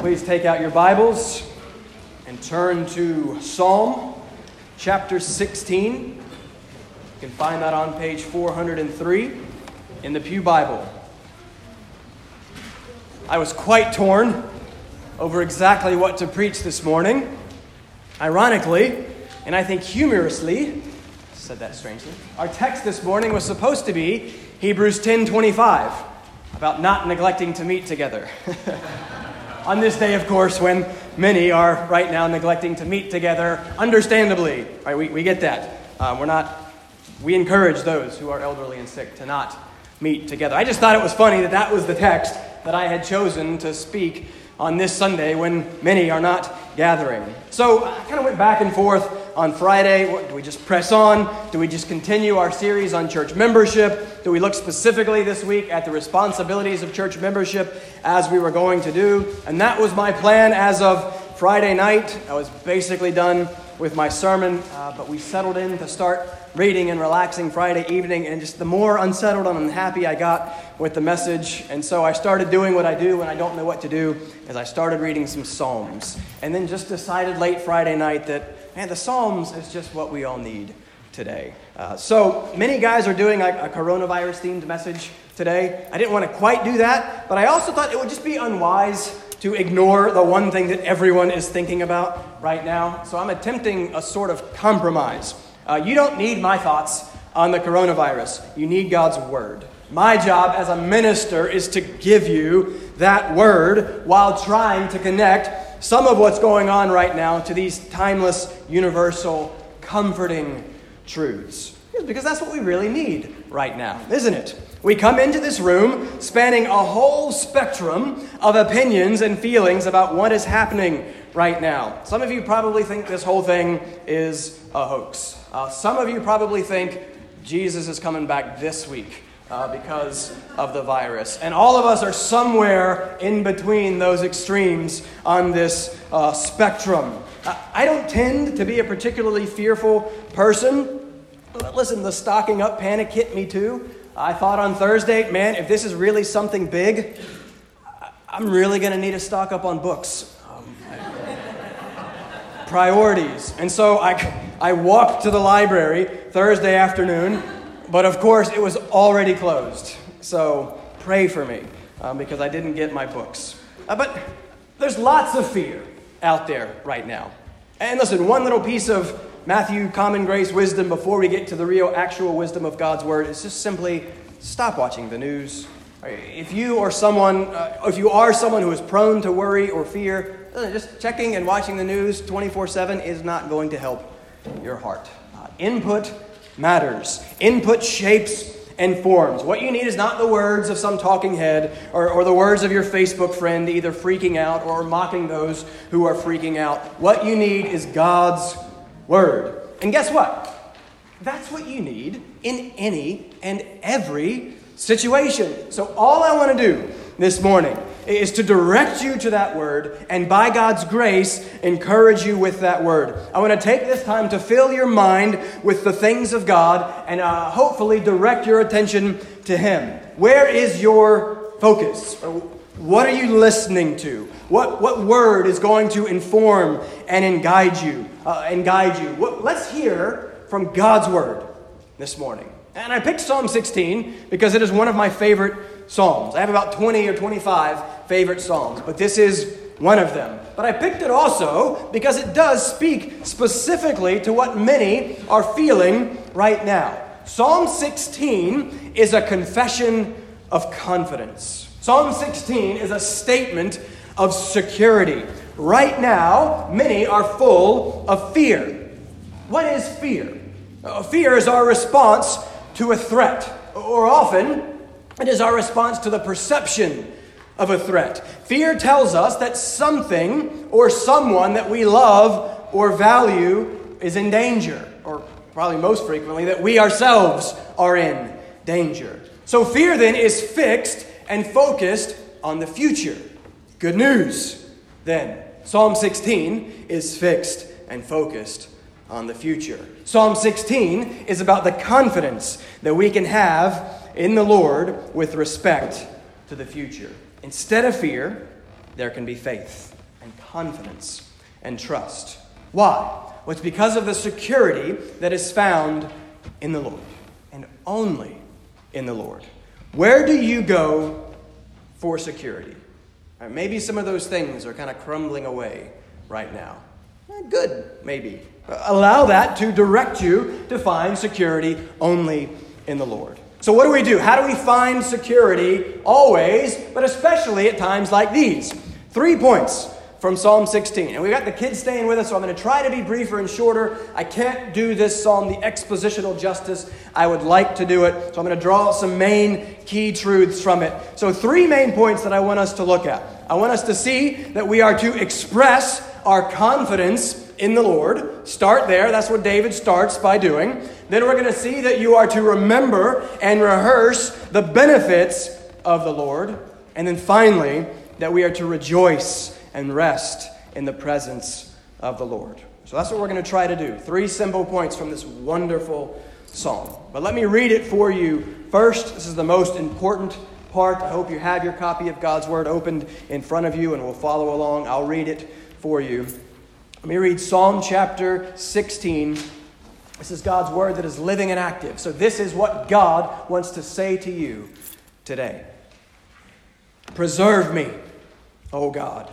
Please take out your Bibles and turn to Psalm chapter 16. You can find that on page 403 in the Pew Bible. I was quite torn over exactly what to preach this morning. Ironically, and I think humorously, said that strangely, our text this morning was supposed to be Hebrews 10:25 about not neglecting to meet together. On this day, of course, when many are right now neglecting to meet together, understandably, right? We, we get that. Uh, we're not, we encourage those who are elderly and sick to not meet together. I just thought it was funny that that was the text that I had chosen to speak on this Sunday when many are not gathering. So I kind of went back and forth on Friday. Do we just press on? Do we just continue our series on church membership? Do we look specifically this week at the responsibilities of church membership as we were going to do? And that was my plan as of Friday night. I was basically done with my sermon, uh, but we settled in to start reading and relaxing Friday evening, and just the more unsettled and unhappy I got with the message. And so I started doing what I do when I don't know what to do, as I started reading some Psalms. And then just decided late Friday night that, man, the Psalms is just what we all need today. Uh, so many guys are doing a coronavirus themed message today. I didn't want to quite do that, but I also thought it would just be unwise to ignore the one thing that everyone is thinking about right now. So I'm attempting a sort of compromise. Uh, you don't need my thoughts on the coronavirus, you need God's word. My job as a minister is to give you that word while trying to connect some of what's going on right now to these timeless, universal, comforting truths. Because that's what we really need right now, isn't it? We come into this room spanning a whole spectrum of opinions and feelings about what is happening right now. Some of you probably think this whole thing is a hoax. Uh, some of you probably think Jesus is coming back this week uh, because of the virus. And all of us are somewhere in between those extremes on this uh, spectrum. I don't tend to be a particularly fearful person. Listen, the stocking up panic hit me too. I thought on Thursday, man, if this is really something big, I'm really going to need to stock up on books. Um, priorities. And so I I walked to the library Thursday afternoon, but of course it was already closed. So pray for me um, because I didn't get my books. Uh, but there's lots of fear out there right now. And listen, one little piece of Matthew common grace wisdom before we get to the real actual wisdom of God's word is just simply stop watching the news. If you or someone, uh, if you are someone who is prone to worry or fear, just checking and watching the news 24 7 is not going to help your heart. Uh, input matters. Input shapes and forms. What you need is not the words of some talking head or, or the words of your Facebook friend either freaking out or mocking those who are freaking out. What you need is God's word. And guess what? That's what you need in any and every situation. So, all I want to do this morning is to direct you to that word and by God's grace encourage you with that word. I want to take this time to fill your mind with the things of God and uh, hopefully direct your attention to Him. Where is your focus? What are you listening to? What, what word is going to inform and guide you? Uh, and guide you? What, let's hear from God's word this morning. And I picked Psalm 16 because it is one of my favorite Psalms. I have about 20 or 25 favorite Psalms, but this is one of them. But I picked it also because it does speak specifically to what many are feeling right now. Psalm 16 is a confession of confidence. Psalm 16 is a statement of security. Right now, many are full of fear. What is fear? Uh, fear is our response to a threat, or often it is our response to the perception of a threat. Fear tells us that something or someone that we love or value is in danger, or probably most frequently, that we ourselves are in danger. So fear then is fixed and focused on the future. Good news, then. Psalm 16 is fixed and focused on the future. Psalm 16 is about the confidence that we can have in the Lord with respect to the future. Instead of fear, there can be faith and confidence and trust. Why? Well, it's because of the security that is found in the Lord and only in the Lord. Where do you go for security? Right, maybe some of those things are kind of crumbling away right now. Eh, good, maybe. Allow that to direct you to find security only in the Lord. So, what do we do? How do we find security always, but especially at times like these? Three points from Psalm 16. And we've got the kids staying with us, so I'm going to try to be briefer and shorter. I can't do this psalm the expositional justice I would like to do it, so I'm going to draw some main key truths from it. So, three main points that I want us to look at. I want us to see that we are to express our confidence in the Lord. Start there. That's what David starts by doing. Then we're going to see that you are to remember and rehearse the benefits of the Lord. And then finally, that we are to rejoice and rest in the presence of the Lord. So that's what we're going to try to do. Three simple points from this wonderful psalm. But let me read it for you first. This is the most important part. I hope you have your copy of God's Word opened in front of you and we'll follow along. I'll read it for you. Let me read Psalm chapter 16. This is God's Word that is living and active. So, this is what God wants to say to you today. Preserve me, O God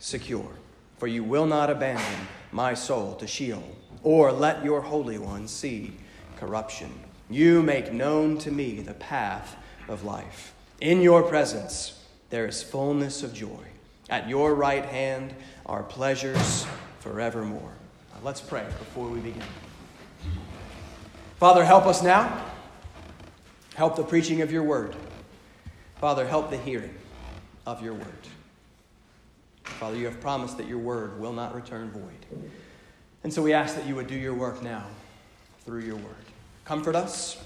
secure. For you will not abandon my soul to Sheol, or let your Holy One see corruption. You make known to me the path of life. In your presence there is fullness of joy. At your right hand are pleasures forevermore. Now let's pray before we begin. Father, help us now. Help the preaching of your word. Father, help the hearing of your word. Father, you have promised that your word will not return void. And so we ask that you would do your work now through your word. Comfort us,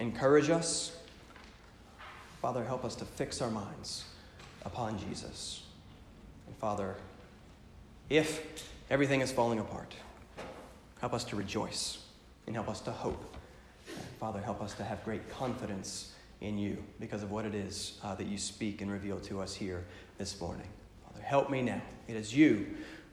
encourage us. Father, help us to fix our minds upon Jesus. And Father, if everything is falling apart, help us to rejoice and help us to hope. Father, help us to have great confidence in you because of what it is uh, that you speak and reveal to us here this morning. Help me now. It is you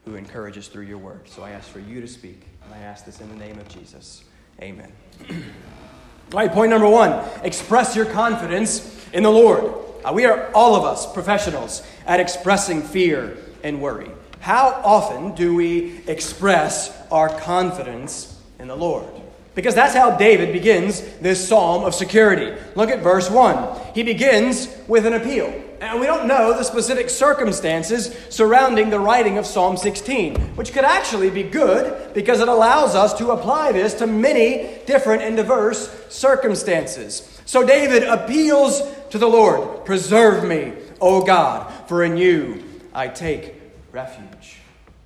who encourages through your word. So I ask for you to speak. And I ask this in the name of Jesus. Amen. All right, point number one express your confidence in the Lord. Uh, we are all of us professionals at expressing fear and worry. How often do we express our confidence in the Lord? Because that's how David begins this psalm of security. Look at verse 1. He begins with an appeal. And we don't know the specific circumstances surrounding the writing of Psalm 16, which could actually be good because it allows us to apply this to many different and diverse circumstances. So David appeals to the Lord Preserve me, O God, for in you I take refuge.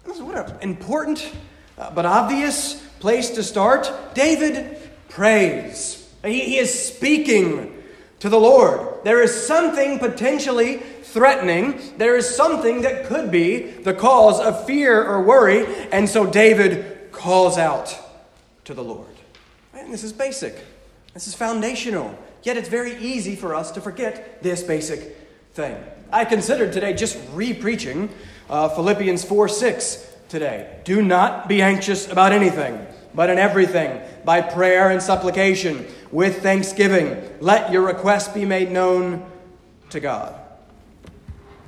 What an important uh, but obvious place to start. David prays. He, he is speaking to the Lord. There is something potentially threatening. There is something that could be the cause of fear or worry. And so David calls out to the Lord. And this is basic, this is foundational. Yet it's very easy for us to forget this basic thing. I considered today just re preaching uh, Philippians 4 6 today. Do not be anxious about anything, but in everything, by prayer and supplication with thanksgiving. Let your request be made known to God.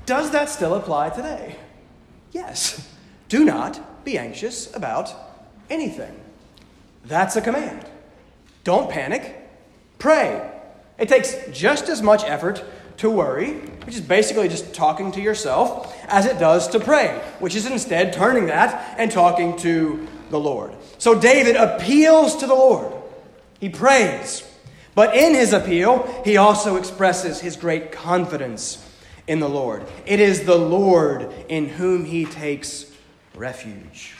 Does that still apply today? Yes. Do not be anxious about anything. That's a command. Don't panic. Pray. It takes just as much effort to worry, which is basically just talking to yourself, as it does to pray, which is instead turning that and talking to the Lord. So David appeals to the Lord. He prays. But in his appeal, he also expresses his great confidence in the Lord. It is the Lord in whom he takes refuge.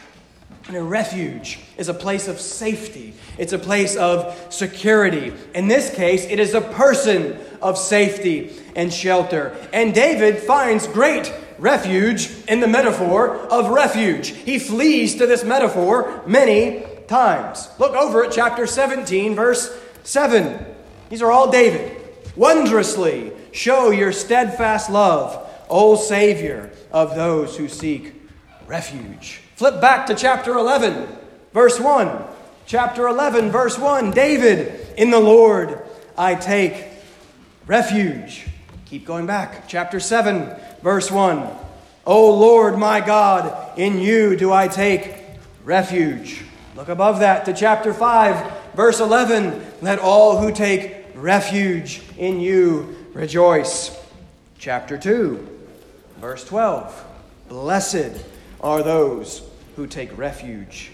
And a refuge is a place of safety, it's a place of security. In this case, it is a person of safety and shelter. And David finds great refuge in the metaphor of refuge. He flees to this metaphor many times. Look over at chapter 17, verse 7. These are all David. Wondrously show your steadfast love, O Savior of those who seek refuge. Flip back to chapter 11, verse 1. Chapter 11, verse 1 David, in the Lord I take refuge. Keep going back. Chapter 7, verse 1. O Lord my God, in you do I take refuge. Look above that to chapter 5, verse 11. Let all who take refuge in you rejoice. Chapter 2, verse 12. Blessed are those who take refuge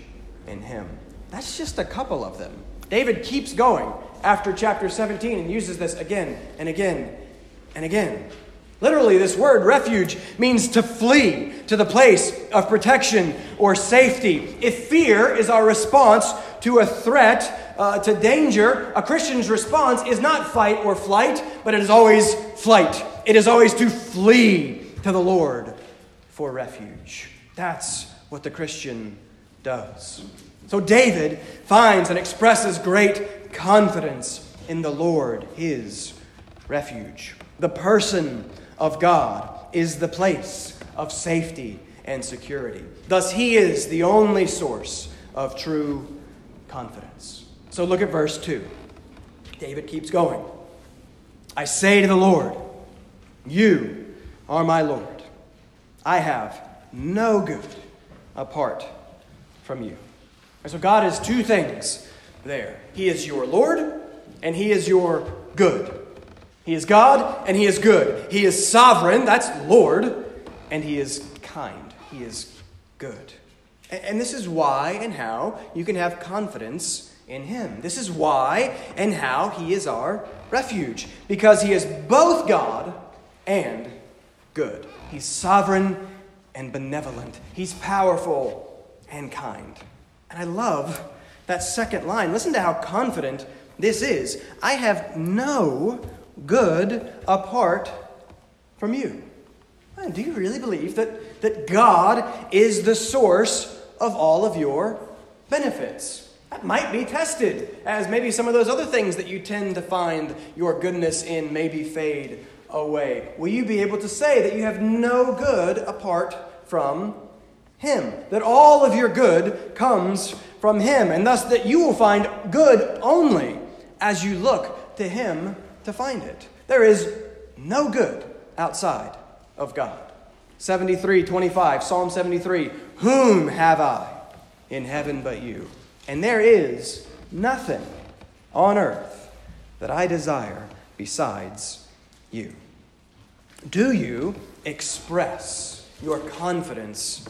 in him. That's just a couple of them. David keeps going after chapter 17 and uses this again and again and again. Literally, this word refuge means to flee to the place of protection or safety. If fear is our response to a threat, uh, to danger, a Christian's response is not fight or flight, but it is always flight. It is always to flee to the Lord for refuge. That's what the Christian does. So David finds and expresses great confidence in the Lord, his refuge. The person of God is the place of safety and security. Thus, he is the only source of true confidence. So look at verse 2. David keeps going. I say to the Lord, You are my Lord. I have no good apart from you. And so God is two things there He is your Lord, and He is your good. He is God, and He is good. He is sovereign, that's Lord, and He is kind. He is good. And this is why and how you can have confidence in Him. This is why and how He is our refuge, because He is both God and good. He's sovereign and benevolent. He's powerful and kind. And I love that second line. Listen to how confident this is. I have no good apart from you. Do you really believe that, that God is the source of all of your benefits? That might be tested, as maybe some of those other things that you tend to find your goodness in maybe fade away? Will you be able to say that you have no good apart from Him? That all of your good comes from Him, and thus that you will find good only as you look to Him to find it. There is no good outside of God. 73 25, Psalm 73 Whom have I in heaven but you? And there is nothing on earth that I desire besides you. Do you express your confidence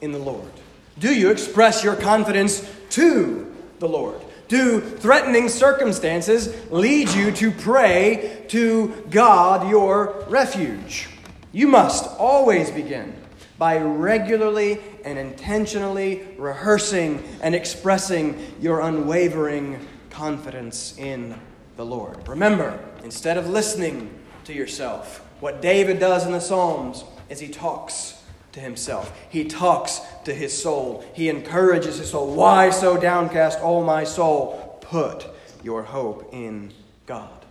in the Lord? Do you express your confidence to the Lord? Do threatening circumstances lead you to pray to God, your refuge? You must always begin by regularly and intentionally rehearsing and expressing your unwavering confidence in the Lord. Remember, instead of listening to yourself, what David does in the Psalms is he talks to himself. He talks to his soul. He encourages his soul. Why so downcast, O my soul? Put your hope in God.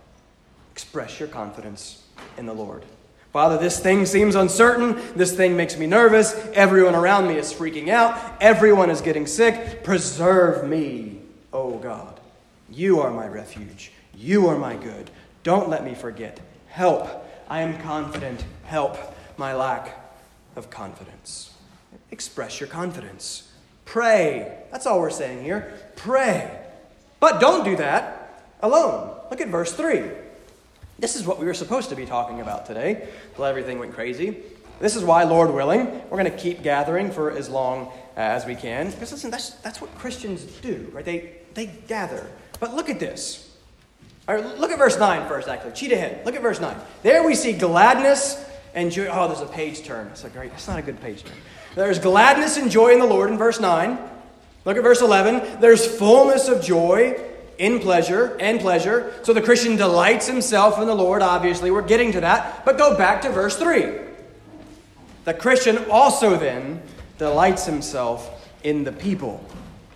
Express your confidence in the Lord. Father, this thing seems uncertain. This thing makes me nervous. Everyone around me is freaking out. Everyone is getting sick. Preserve me, O God. You are my refuge. You are my good. Don't let me forget. Help I am confident. Help my lack of confidence. Express your confidence. Pray. That's all we're saying here. Pray. But don't do that alone. Look at verse 3. This is what we were supposed to be talking about today until everything went crazy. This is why, Lord willing, we're going to keep gathering for as long as we can. Because listen, that's, that's what Christians do, right? They, they gather. But look at this. All right, look at verse 9 first, actually. Cheat ahead. Look at verse 9. There we see gladness and joy. Oh, there's a page turn. It's like, great. That's not a good page turn. There's gladness and joy in the Lord in verse 9. Look at verse 11. There's fullness of joy in pleasure and pleasure. So the Christian delights himself in the Lord, obviously. We're getting to that. But go back to verse 3. The Christian also then delights himself in the people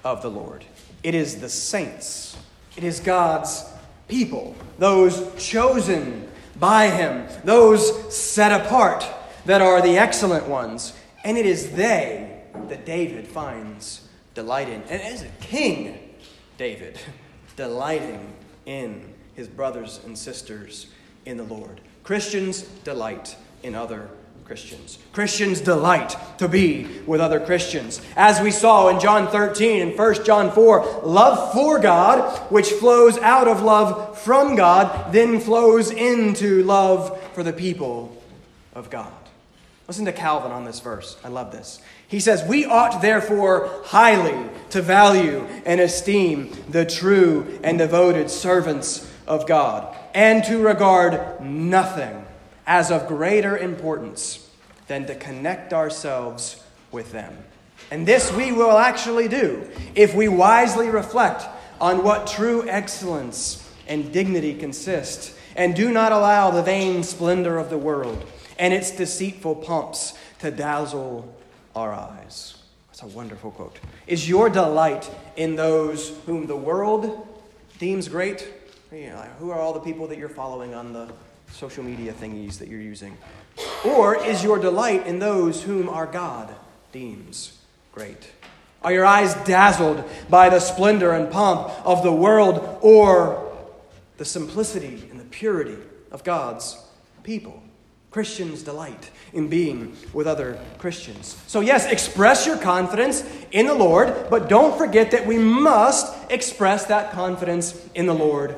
of the Lord. It is the saints, it is God's people, those chosen by him, those set apart that are the excellent ones. And it is they that David finds delight in. And as a king, David, delighting in his brothers and sisters in the Lord. Christians delight in other Christians. Christians delight to be with other Christians. As we saw in John 13 and 1 John 4, love for God, which flows out of love from God, then flows into love for the people of God. Listen to Calvin on this verse. I love this. He says, We ought therefore highly to value and esteem the true and devoted servants of God, and to regard nothing as of greater importance than to connect ourselves with them. And this we will actually do if we wisely reflect on what true excellence and dignity consist, and do not allow the vain splendor of the world and its deceitful pomps to dazzle our eyes. That's a wonderful quote. Is your delight in those whom the world deems great? You know, who are all the people that you're following on the social media thingies that you're using? Or is your delight in those whom our God deems great? Are your eyes dazzled by the splendor and pomp of the world or the simplicity and the purity of God's people? Christians delight in being with other Christians. So, yes, express your confidence in the Lord, but don't forget that we must express that confidence in the Lord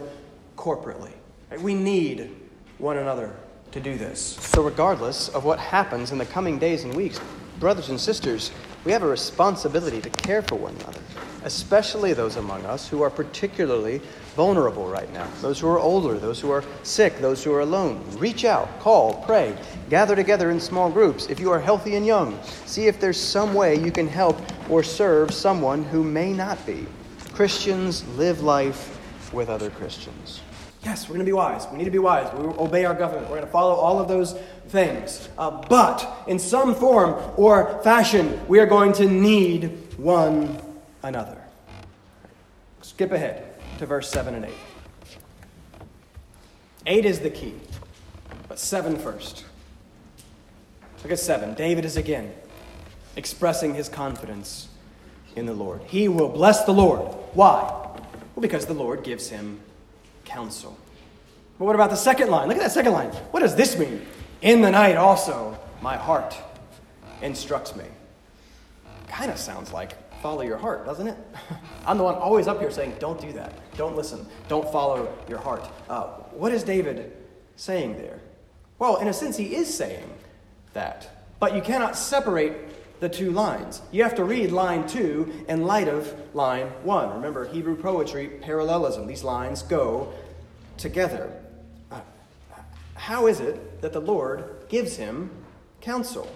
corporately. We need one another to do this. So, regardless of what happens in the coming days and weeks, brothers and sisters, we have a responsibility to care for one another, especially those among us who are particularly vulnerable right now those who are older, those who are sick, those who are alone. Reach out, call, pray, gather together in small groups. If you are healthy and young, see if there's some way you can help or serve someone who may not be. Christians live life with other Christians. Yes, we're going to be wise. We need to be wise. We obey our government. We're going to follow all of those things. Uh, but in some form or fashion, we are going to need one another. Skip ahead to verse 7 and 8. 8 is the key, but 7 first. Look at 7. David is again expressing his confidence in the Lord. He will bless the Lord. Why? Well, because the Lord gives him counsel. But what about the second line? Look at that second line. What does this mean? In the night also, my heart instructs me. Kind of sounds like follow your heart, doesn't it? I'm the one always up here saying, don't do that. Don't listen. Don't follow your heart. Uh, what is David saying there? Well, in a sense, he is saying that. But you cannot separate the two lines. You have to read line two in light of line one. Remember, Hebrew poetry, parallelism. These lines go together. Uh, how is it that the Lord gives him counsel?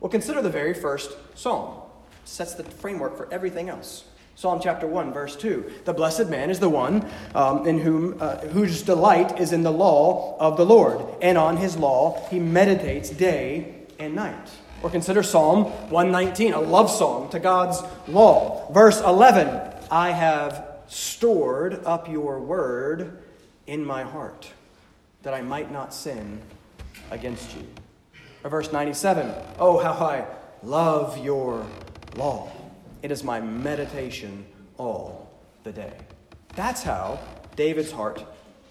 Well, consider the very first psalm sets the framework for everything else. Psalm chapter 1, verse 2. The blessed man is the one um, in whom, uh, whose delight is in the law of the Lord, and on his law he meditates day and night. Or consider Psalm 119, a love song to God's law. Verse 11 I have stored up your word in my heart, that I might not sin against you. Or verse 97 Oh, how I love your law. It is my meditation all the day. That's how David's heart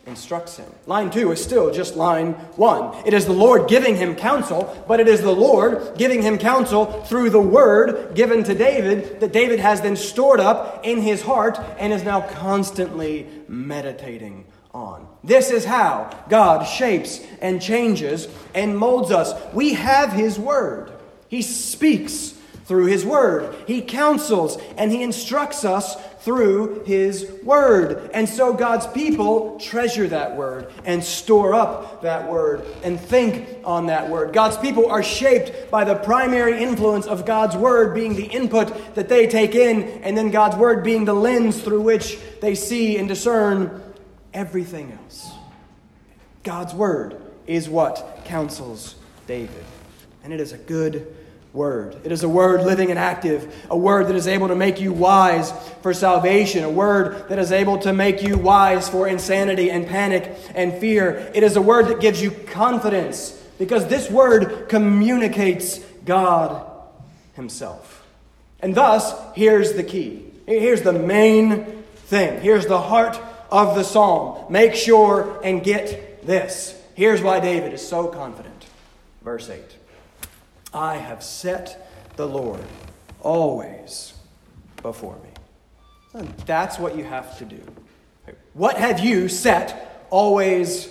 instructs him. Line two is still just line one. It is the Lord giving him counsel, but it is the Lord giving him counsel through the word given to David that David has then stored up in his heart and is now constantly meditating on. This is how God shapes and changes and molds us. We have his word, he speaks through his word, he counsels and he instructs us through His Word. And so God's people treasure that Word and store up that Word and think on that Word. God's people are shaped by the primary influence of God's Word being the input that they take in, and then God's Word being the lens through which they see and discern everything else. God's Word is what counsels David. And it is a good word. It is a word living and active, a word that is able to make you wise for salvation, a word that is able to make you wise for insanity and panic and fear. It is a word that gives you confidence because this word communicates God Himself. And thus, here's the key. Here's the main thing. Here's the heart of the psalm. Make sure and get this. Here's why David is so confident. Verse 8. I have set the Lord always before me. And that's what you have to do. What have you set always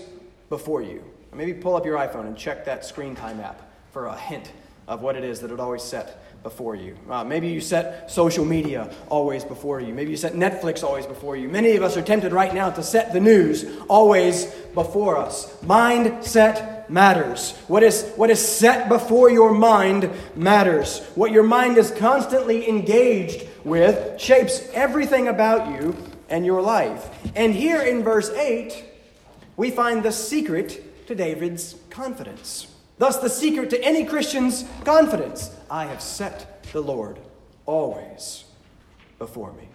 before you? Maybe pull up your iPhone and check that screen time app for a hint of what it is that it always set before you. Uh, maybe you set social media always before you. Maybe you set Netflix always before you. Many of us are tempted right now to set the news always before us. Mindset matters. What is, what is set before your mind matters. What your mind is constantly engaged with shapes everything about you and your life. And here in verse 8, we find the secret to David's confidence. Thus, the secret to any Christian's confidence I have set the Lord always before me.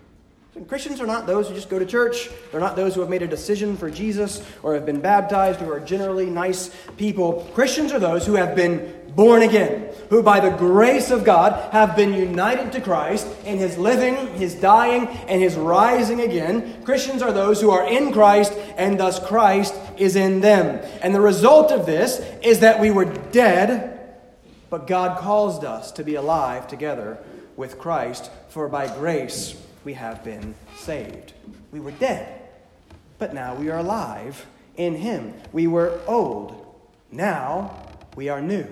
And Christians are not those who just go to church. They're not those who have made a decision for Jesus or have been baptized, who are generally nice people. Christians are those who have been born again, who by the grace of God have been united to Christ in his living, his dying, and his rising again. Christians are those who are in Christ, and thus Christ is in them. And the result of this is that we were dead, but God caused us to be alive together with Christ, for by grace we have been saved. We were dead, but now we are alive in Him. We were old, now we are new.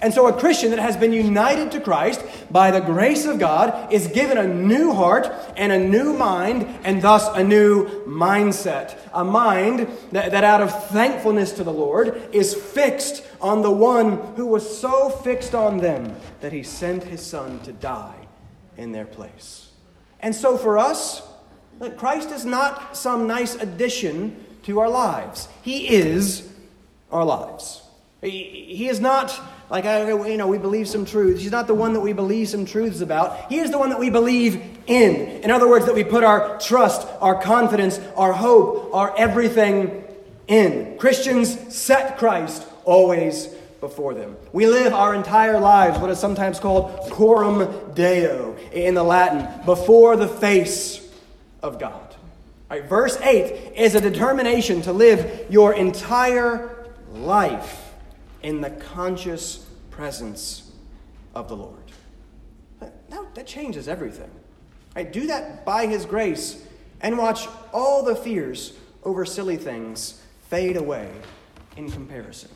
And so, a Christian that has been united to Christ by the grace of God is given a new heart and a new mind, and thus a new mindset. A mind that, that, out of thankfulness to the Lord, is fixed on the one who was so fixed on them that he sent his son to die in their place. And so, for us, Christ is not some nice addition to our lives, He is our lives. He, he is not like, you know, we believe some truths. He's not the one that we believe some truths about. He is the one that we believe in. In other words, that we put our trust, our confidence, our hope, our everything in. Christians set Christ always before them. We live our entire lives, what is sometimes called coram deo in the Latin, before the face of God. Right, verse 8 is a determination to live your entire life in the conscious presence of the Lord. Now, that changes everything. Right? Do that by His grace and watch all the fears over silly things fade away in comparison.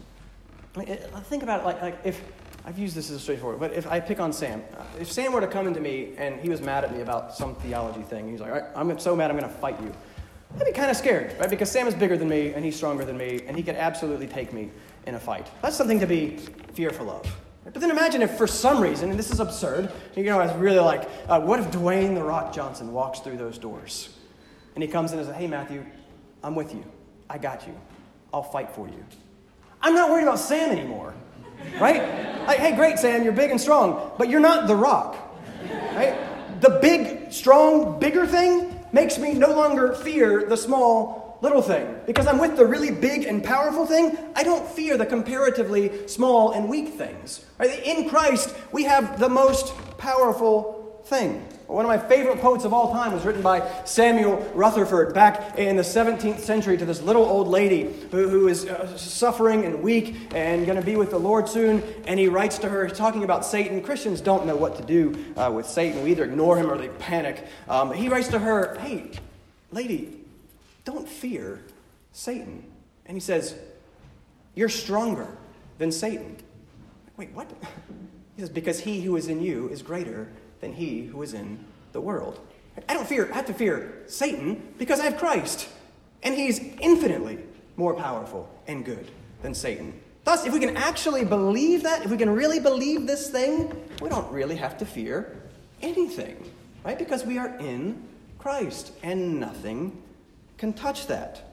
Think about it like, like if I've used this as a straightforward, but if I pick on Sam, uh, if Sam were to come into me and he was mad at me about some theology thing, he's like, I'm so mad I'm going to fight you. I'd be kind of scared, right? Because Sam is bigger than me and he's stronger than me and he could absolutely take me in a fight. That's something to be fearful of. But then imagine if for some reason, and this is absurd, you know, I was really like, uh, what if Dwayne The Rock Johnson walks through those doors? And he comes in and says, hey, Matthew, I'm with you. I got you. I'll fight for you. I'm not worried about Sam anymore, right? Like, hey, great, Sam, you're big and strong, but you're not The Rock, right? The big, strong, bigger thing makes me no longer fear the small, little thing. Because I'm with the really big and powerful thing, I don't fear the comparatively small and weak things. Right? In Christ, we have the most powerful thing. One of my favorite quotes of all time was written by Samuel Rutherford back in the 17th century to this little old lady who, who is uh, suffering and weak and going to be with the Lord soon. And he writes to her, talking about Satan. Christians don't know what to do uh, with Satan. We either ignore him or they panic. Um, he writes to her, Hey, lady, don't fear Satan. And he says, You're stronger than Satan. Wait, what? He says, Because he who is in you is greater than he who is in the world. I don't fear, I have to fear Satan because I have Christ. And he's infinitely more powerful and good than Satan. Thus, if we can actually believe that, if we can really believe this thing, we don't really have to fear anything, right? Because we are in Christ and nothing can touch that.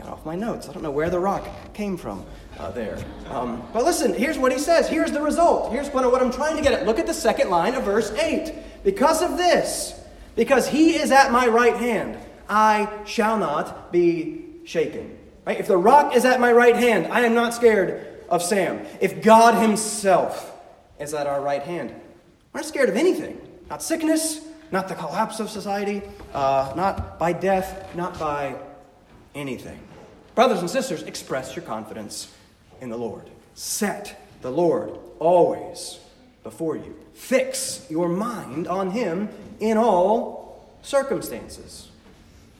Got off my notes. I don't know where the rock came from uh, there. Um, but listen, here's what he says. Here's the result. Here's what, what I'm trying to get at. Look at the second line of verse 8. Because of this, because he is at my right hand, I shall not be shaken. Right? If the rock is at my right hand, I am not scared of Sam. If God himself is at our right hand, we're not scared of anything. Not sickness, not the collapse of society, uh, not by death, not by anything. Brothers and sisters, express your confidence in the Lord. Set the Lord always before you. Fix your mind on Him in all circumstances.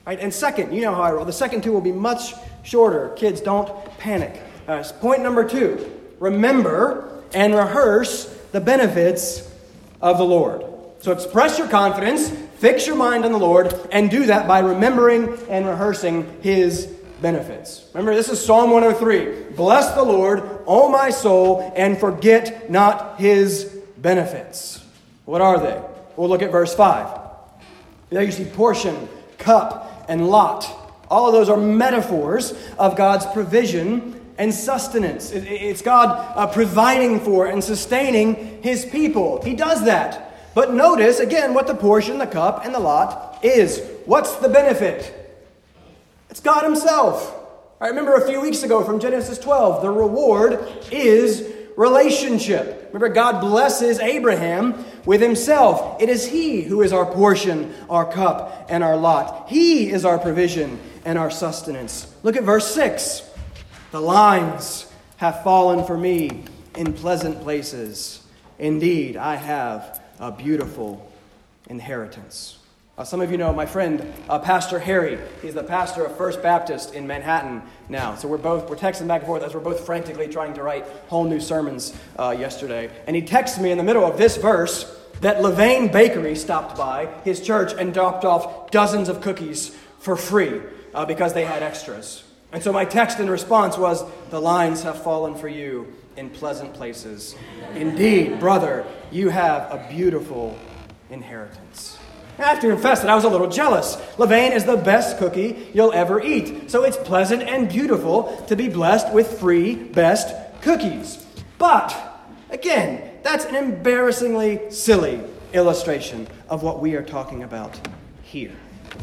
Right? And second, you know how I roll. The second two will be much shorter. Kids, don't panic. Uh, point number two remember and rehearse the benefits of the Lord. So express your confidence, fix your mind on the Lord, and do that by remembering and rehearsing His benefits. Remember, this is Psalm 103. Bless the Lord, O my soul, and forget not His benefits. What are they? We'll look at verse 5. There you see portion, cup, and lot. All of those are metaphors of God's provision and sustenance. It's God uh, providing for and sustaining His people. He does that. But notice again what the portion, the cup, and the lot is. What's the benefit? It's God Himself. I remember a few weeks ago from Genesis 12, the reward is relationship. Remember, God blesses Abraham with Himself. It is He who is our portion, our cup, and our lot. He is our provision and our sustenance. Look at verse 6. The lines have fallen for me in pleasant places. Indeed, I have a beautiful inheritance. Uh, some of you know my friend, uh, Pastor Harry. He's the pastor of First Baptist in Manhattan now. So we're both we're texting back and forth as we're both frantically trying to write whole new sermons uh, yesterday. And he texted me in the middle of this verse that Levain Bakery stopped by his church and dropped off dozens of cookies for free uh, because they had extras. And so my text in response was, "The lines have fallen for you." in pleasant places. Indeed, brother, you have a beautiful inheritance. I have to confess that I was a little jealous. Levain is the best cookie you'll ever eat. So it's pleasant and beautiful to be blessed with free best cookies. But, again, that's an embarrassingly silly illustration of what we are talking about here.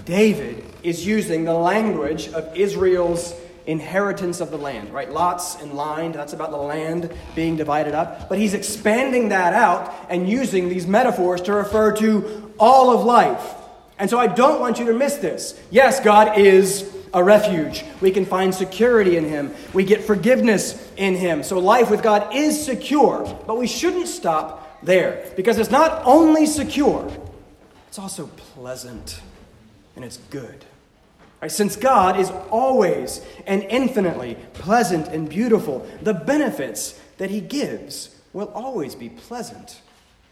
David is using the language of Israel's inheritance of the land, right? Lots and lined, that's about the land being divided up. But he's expanding that out and using these metaphors to refer to all of life. And so I don't want you to miss this. Yes, God is a refuge. We can find security in Him, we get forgiveness in Him. So life with God is secure, but we shouldn't stop there because it's not only secure, it's also pleasant and it's good. Right? Since God is always and infinitely pleasant and beautiful, the benefits that he gives will always be pleasant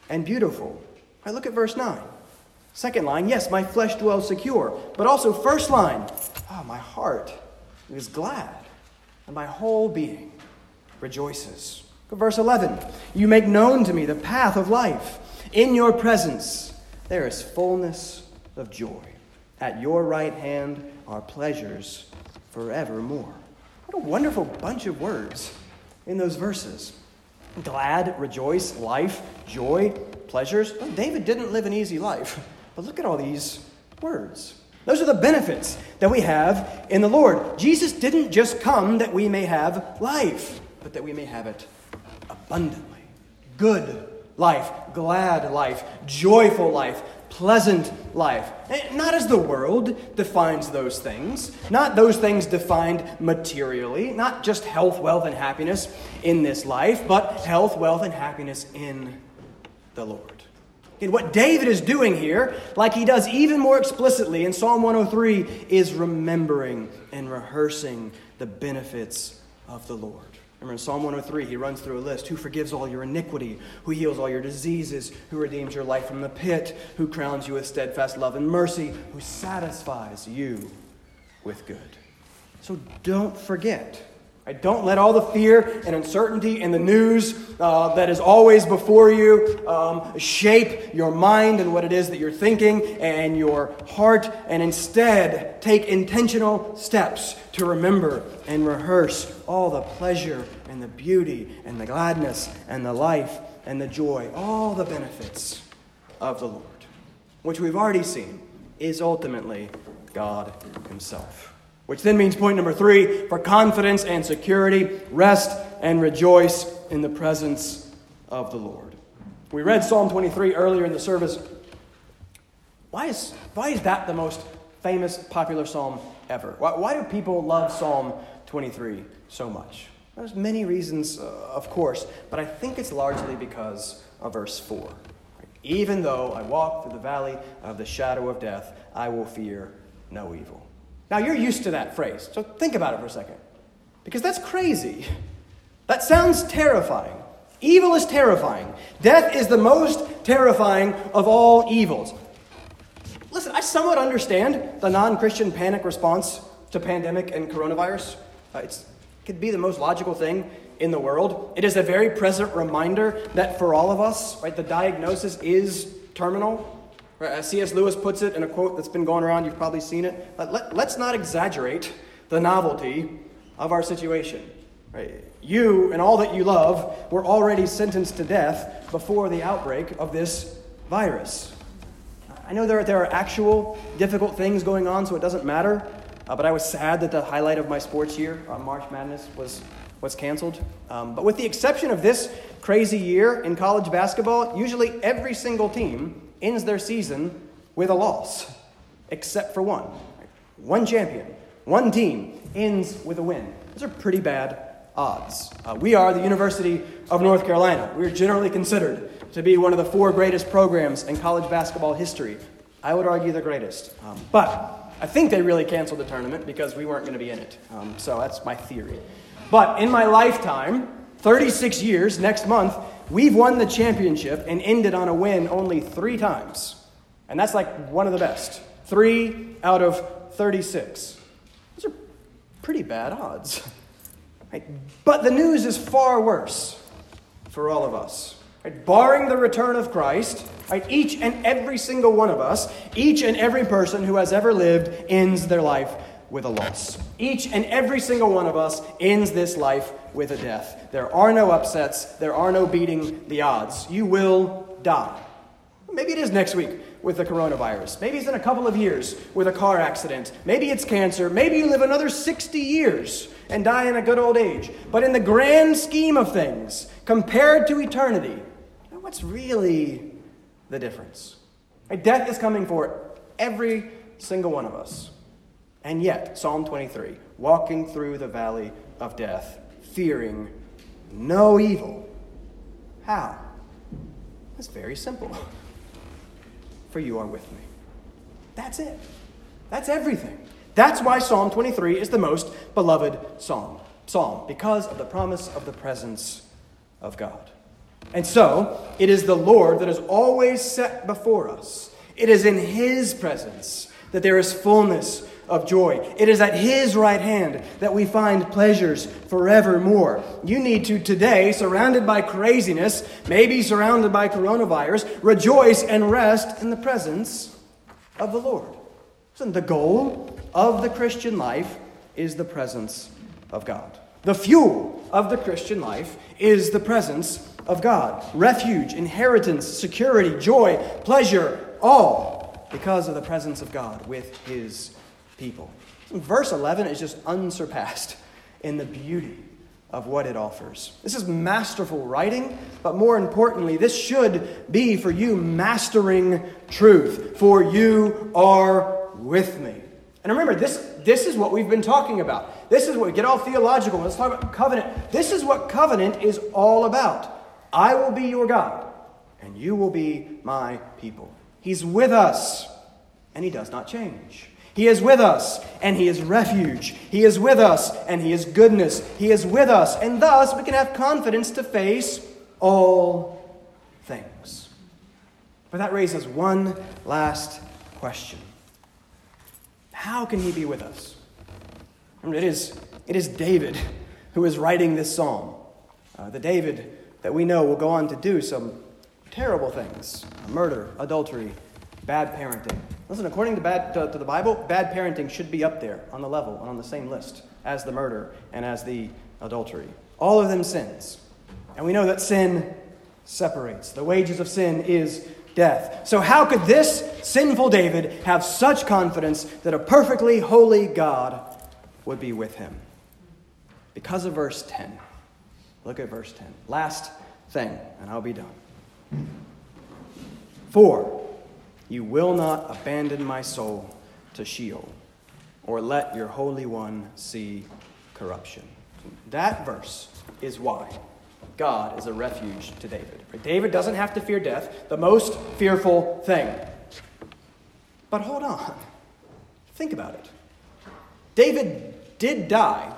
and beautiful. Right, look at verse 9. Second line, yes, my flesh dwells secure. But also, first line, oh, my heart is glad, and my whole being rejoices. Verse 11, you make known to me the path of life. In your presence, there is fullness of joy. At your right hand are pleasures forevermore. What a wonderful bunch of words in those verses. Glad, rejoice, life, joy, pleasures. Well, David didn't live an easy life, but look at all these words. Those are the benefits that we have in the Lord. Jesus didn't just come that we may have life, but that we may have it abundantly. Good life, glad life, joyful life, pleasant life. Eh, not as the world defines those things, not those things defined materially, not just health, wealth, and happiness in this life, but health, wealth, and happiness in the Lord. And what David is doing here, like he does even more explicitly in Psalm 103, is remembering and rehearsing the benefits of the Lord. Remember in Psalm 103, he runs through a list. Who forgives all your iniquity, who heals all your diseases, who redeems your life from the pit, who crowns you with steadfast love and mercy, who satisfies you with good. So don't forget Right? Don't let all the fear and uncertainty and the news uh, that is always before you um, shape your mind and what it is that you're thinking and your heart, and instead take intentional steps to remember and rehearse all the pleasure and the beauty and the gladness and the life and the joy, all the benefits of the Lord, which we've already seen is ultimately God Himself. Which then means point number three for confidence and security, rest and rejoice in the presence of the Lord. We read Psalm 23 earlier in the service. Why is, why is that the most famous, popular psalm ever? Why, why do people love Psalm 23 so much? There's many reasons, uh, of course, but I think it's largely because of verse 4. Even though I walk through the valley of the shadow of death, I will fear no evil. Now, you're used to that phrase, so think about it for a second. Because that's crazy. That sounds terrifying. Evil is terrifying. Death is the most terrifying of all evils. Listen, I somewhat understand the non Christian panic response to pandemic and coronavirus. Uh, it could be the most logical thing in the world. It is a very present reminder that for all of us, right, the diagnosis is terminal. As C.S. Lewis puts it in a quote that's been going around, you've probably seen it. Let, us not exaggerate the novelty of our situation. Right? You and all that you love were already sentenced to death before the outbreak of this virus. I know there, there are actual difficult things going on, so it doesn't matter. Uh, but I was sad that the highlight of my sports year, uh, March Madness, was, was canceled. Um, but with the exception of this crazy year in college basketball, usually every single team ends their season with a loss, except for one. One champion, one team ends with a win. Those are pretty bad odds. Uh, we are the University of North Carolina. We're generally considered to be one of the four greatest programs in college basketball history. I would argue the greatest. Um, but I think they really canceled the tournament because we weren't going to be in it. Um, so that's my theory. But in my lifetime, 36 years next month, We've won the championship and ended on a win only three times. And that's like one of the best. Three out of 36. Those are pretty bad odds. Right? But the news is far worse for all of us. Right? Barring the return of Christ, right, each and every single one of us, each and every person who has ever lived, ends their life with a loss. Each and every single one of us ends this life with a death. There are no upsets, there are no beating the odds. You will die. Maybe it is next week with the coronavirus. Maybe it's in a couple of years with a car accident. Maybe it's cancer. Maybe you live another 60 years and die in a good old age. But in the grand scheme of things, compared to eternity, what's really the difference? Death is coming for every single one of us. And yet, Psalm 23, walking through the valley of death, fearing no evil. How? It's very simple. For you are with me. That's it. That's everything. That's why Psalm 23 is the most beloved psalm. Psalm, because of the promise of the presence of God. And so, it is the Lord that is always set before us. It is in His presence that there is fullness of joy. It is at His right hand that we find pleasures forevermore. You need to today, surrounded by craziness, maybe surrounded by coronavirus, rejoice and rest in the presence of the Lord. Listen, the goal of the Christian life is the presence of God. The fuel of the Christian life is the presence of God. Refuge, inheritance, security, joy, pleasure, all because of the presence of God with His people. Verse 11 is just unsurpassed in the beauty of what it offers. This is masterful writing, but more importantly, this should be for you mastering truth, for you are with me. And remember, this, this is what we've been talking about. This is what we get all theological. Let's talk about covenant. This is what covenant is all about. I will be your God, and you will be my people. He's with us, and he does not change. He is with us, and He is refuge. He is with us, and He is goodness. He is with us, and thus we can have confidence to face all things. But that raises one last question How can He be with us? It is, it is David who is writing this psalm. Uh, the David that we know will go on to do some terrible things murder, adultery, bad parenting. Listen, according to, bad, to, to, the Bible, bad parenting should be up there on the level and on the same list as the murder and as the adultery. All of them sins. And we know that sin separates. The wages of sin is death. So, how could this sinful David have such confidence that a perfectly holy God would be with him? Because of verse 10. Look at verse 10. Last thing, and I'll be done. For you will not abandon my soul to Sheol, or let your Holy One see corruption. That verse is why God is a refuge to David. David doesn't have to fear death, the most fearful thing. But hold on. Think about it. David did die.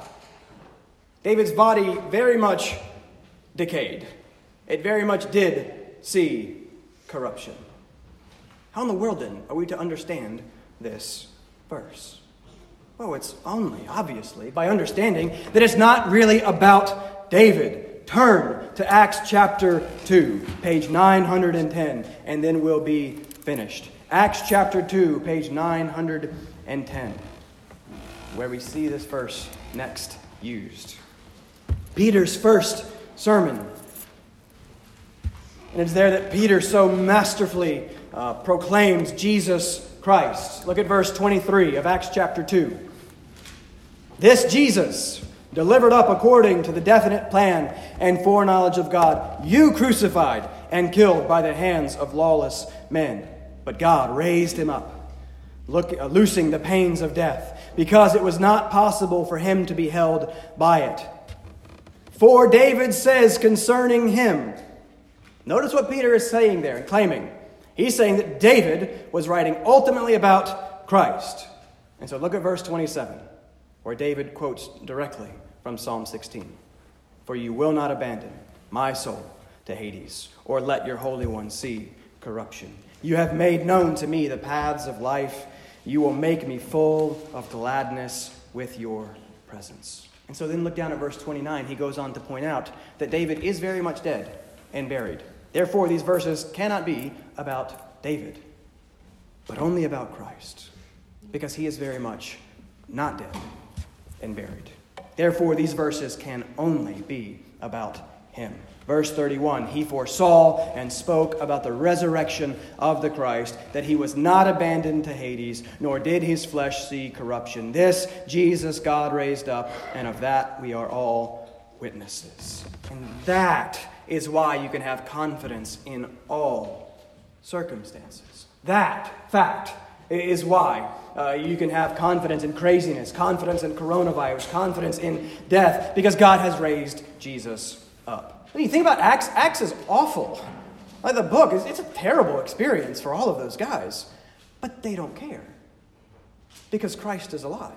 David's body very much decayed. It very much did see corruption. How in the world, then, are we to understand this verse? Well, it's only, obviously, by understanding that it's not really about David. Turn to Acts chapter 2, page 910, and then we'll be finished. Acts chapter 2, page 910, where we see this verse next used. Peter's first sermon. And it's there that Peter so masterfully uh, proclaims Jesus Christ. Look at verse 23 of Acts chapter 2. This Jesus, delivered up according to the definite plan and foreknowledge of God, you crucified and killed by the hands of lawless men. But God raised him up, look, uh, loosing the pains of death, because it was not possible for him to be held by it. For David says concerning him, notice what Peter is saying there and claiming. He's saying that David was writing ultimately about Christ. And so look at verse 27, where David quotes directly from Psalm 16 For you will not abandon my soul to Hades, or let your Holy One see corruption. You have made known to me the paths of life. You will make me full of gladness with your presence. And so then look down at verse 29. He goes on to point out that David is very much dead and buried. Therefore, these verses cannot be about David, but only about Christ, because he is very much not dead and buried. Therefore, these verses can only be about him. Verse 31 He foresaw and spoke about the resurrection of the Christ, that he was not abandoned to Hades, nor did his flesh see corruption. This Jesus God raised up, and of that we are all witnesses. And that is why you can have confidence in all circumstances. That fact is why uh, you can have confidence in craziness, confidence in coronavirus, confidence in death, because God has raised Jesus up. When you think about Acts, Acts is awful. Like the book, is, it's a terrible experience for all of those guys, but they don't care because Christ is alive.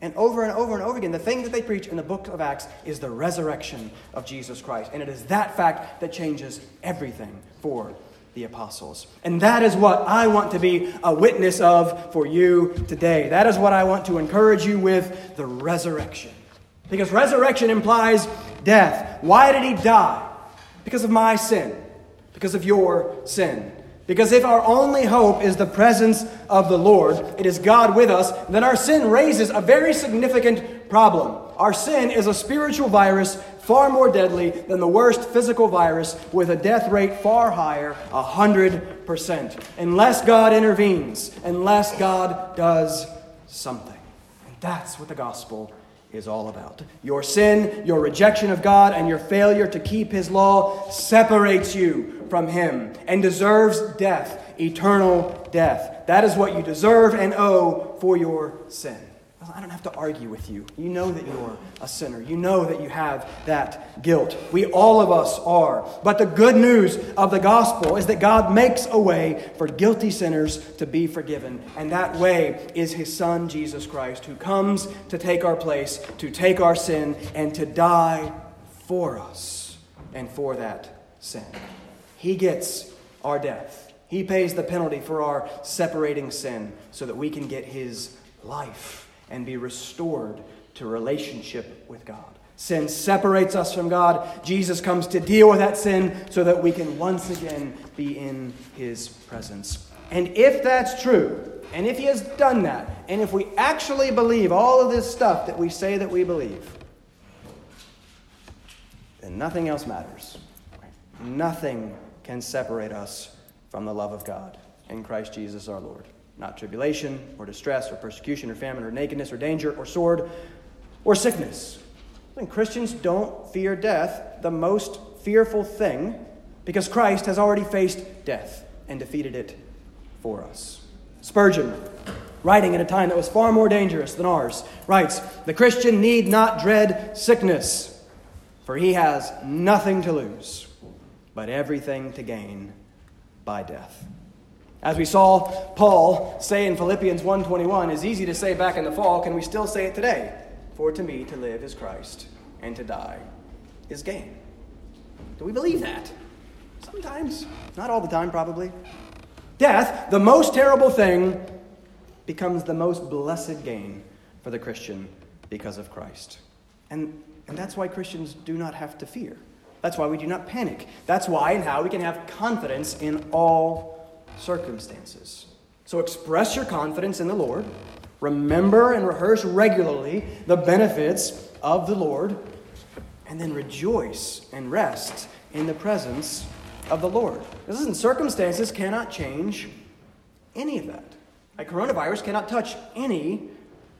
And over and over and over again, the thing that they preach in the book of Acts is the resurrection of Jesus Christ. And it is that fact that changes everything for the apostles. And that is what I want to be a witness of for you today. That is what I want to encourage you with the resurrection. Because resurrection implies death. Why did he die? Because of my sin, because of your sin. Because if our only hope is the presence of the Lord, it is God with us, then our sin raises a very significant problem. Our sin is a spiritual virus far more deadly than the worst physical virus with a death rate far higher, 100%. Unless God intervenes, unless God does something. And that's what the gospel is all about. Your sin, your rejection of God, and your failure to keep His law separates you from Him and deserves death, eternal death. That is what you deserve and owe for your sin. I don't have to argue with you. You know that you're a sinner. You know that you have that guilt. We, all of us, are. But the good news of the gospel is that God makes a way for guilty sinners to be forgiven. And that way is his Son, Jesus Christ, who comes to take our place, to take our sin, and to die for us and for that sin. He gets our death. He pays the penalty for our separating sin so that we can get his life and be restored to relationship with God. Sin separates us from God. Jesus comes to deal with that sin so that we can once again be in his presence. And if that's true, and if he has done that, and if we actually believe all of this stuff that we say that we believe, then nothing else matters. Nothing can separate us from the love of God in Christ Jesus our Lord not tribulation or distress or persecution or famine or nakedness or danger or sword or sickness. When Christians don't fear death, the most fearful thing, because Christ has already faced death and defeated it for us. Spurgeon, writing at a time that was far more dangerous than ours, writes The Christian need not dread sickness, for he has nothing to lose, but everything to gain by death. As we saw Paul say in Philippians 1:21, is easy to say back in the fall, can we still say it today? For to me to live is Christ, and to die is gain. Do we believe that? Sometimes, not all the time probably. Death, the most terrible thing, becomes the most blessed gain for the Christian because of Christ. And, and that's why Christians do not have to fear. That's why we do not panic. That's why and how we can have confidence in all circumstances. So express your confidence in the Lord. Remember and rehearse regularly the benefits of the Lord. And then rejoice and rest in the presence of the Lord. Isn't circumstances cannot change any of that. Like coronavirus cannot touch any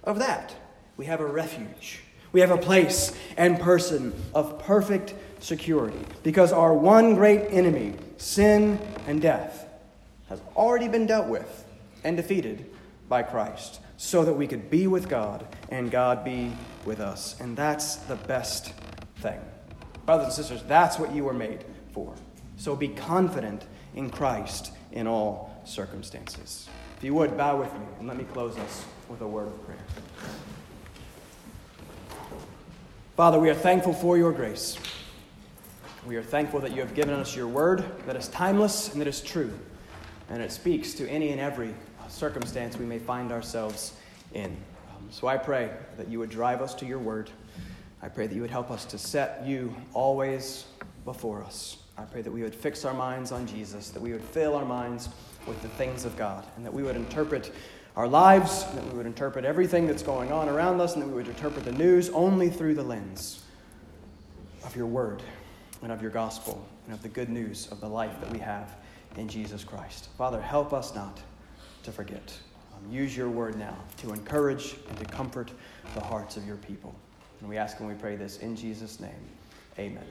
of that. We have a refuge. We have a place and person of perfect security because our one great enemy, sin and death, has already been dealt with and defeated by Christ so that we could be with God and God be with us. And that's the best thing. Brothers and sisters, that's what you were made for. So be confident in Christ in all circumstances. If you would, bow with me and let me close us with a word of prayer. Father, we are thankful for your grace. We are thankful that you have given us your word that is timeless and that is true and it speaks to any and every circumstance we may find ourselves in. Um, so I pray that you would drive us to your word. I pray that you would help us to set you always before us. I pray that we would fix our minds on Jesus, that we would fill our minds with the things of God, and that we would interpret our lives, that we would interpret everything that's going on around us, and that we would interpret the news only through the lens of your word and of your gospel and of the good news of the life that we have in Jesus Christ. Father, help us not to forget. Um, use your word now to encourage and to comfort the hearts of your people. And we ask and we pray this in Jesus' name. Amen.